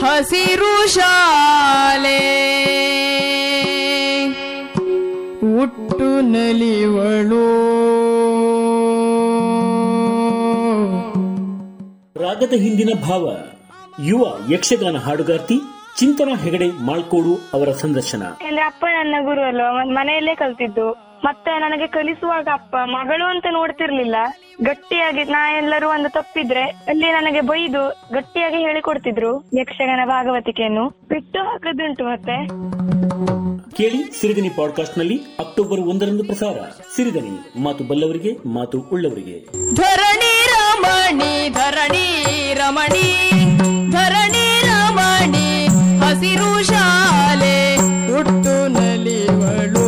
ಹಸಿರು ಶಾಲೆ. ಹುಟ್ಟು ನಲಿವಳು. ರಾಗದ ಹಿಂದಿನ ಭಾವ ಯುವ ಯಕ್ಷಗಾನ ಹಾಡುಗಾರ್ತಿ ಚಿಂತನ ಹೆಗಡೆ ಮಾಳ್ಕೋಡು ಅವರ ಸಂದರ್ಶನ. ಅಪ್ಪ ನನ್ನ ಗುರು ಅಲ್ವಾ? ಮನೆಯಲ್ಲೇ ಕಲ್ತಿದ್ದು. ಮತ್ತೆ ನನಗೆ ಕಲಿಸುವಾಗ ಅಪ್ಪ ಮಗಳು ಅಂತ ನೋಡ್ತಿರ್ಲಿಲ್ಲ. ಗಟ್ಟಿಯಾಗಿ ನಾ ಎಲ್ಲರೂ ಒಂದು ತಪ್ಪಿದ್ರೆ ಅಲ್ಲಿ ನನಗೆ ಬೈದು ಗಟ್ಟಿಯಾಗಿ ಹೇಳಿಕೊಡ್ತಿದ್ರು ಯಕ್ಷಗಾನ ಭಾಗವತಿಕೆಯನ್ನು. ಬಿಟ್ಟು ಹಾಕದುಂಟು ಮತ್ತೆ. ಕೇಳಿ ಸಿರಿದನಿ ಪಾಡ್ಕಾಸ್ಟ್ನಲ್ಲಿ ಅಕ್ಟೋಬರ್ ಒಂದರಂದು ಪ್ರಸಾರ. ಸಿರಿದನಿ ಮಾತು ಬಲ್ಲವರಿಗೆ ಮಾತು ಉಳ್ಳವರಿಗೆ. ಧರಣಿ ರಮಣಿ ಧರಣಿ ರಮಣಿ ಧರಣಿ ರಮಣಿ ಹಸಿರು ಶಾಲೆ ಹುಟ್ಟು ನಲಿವಳು.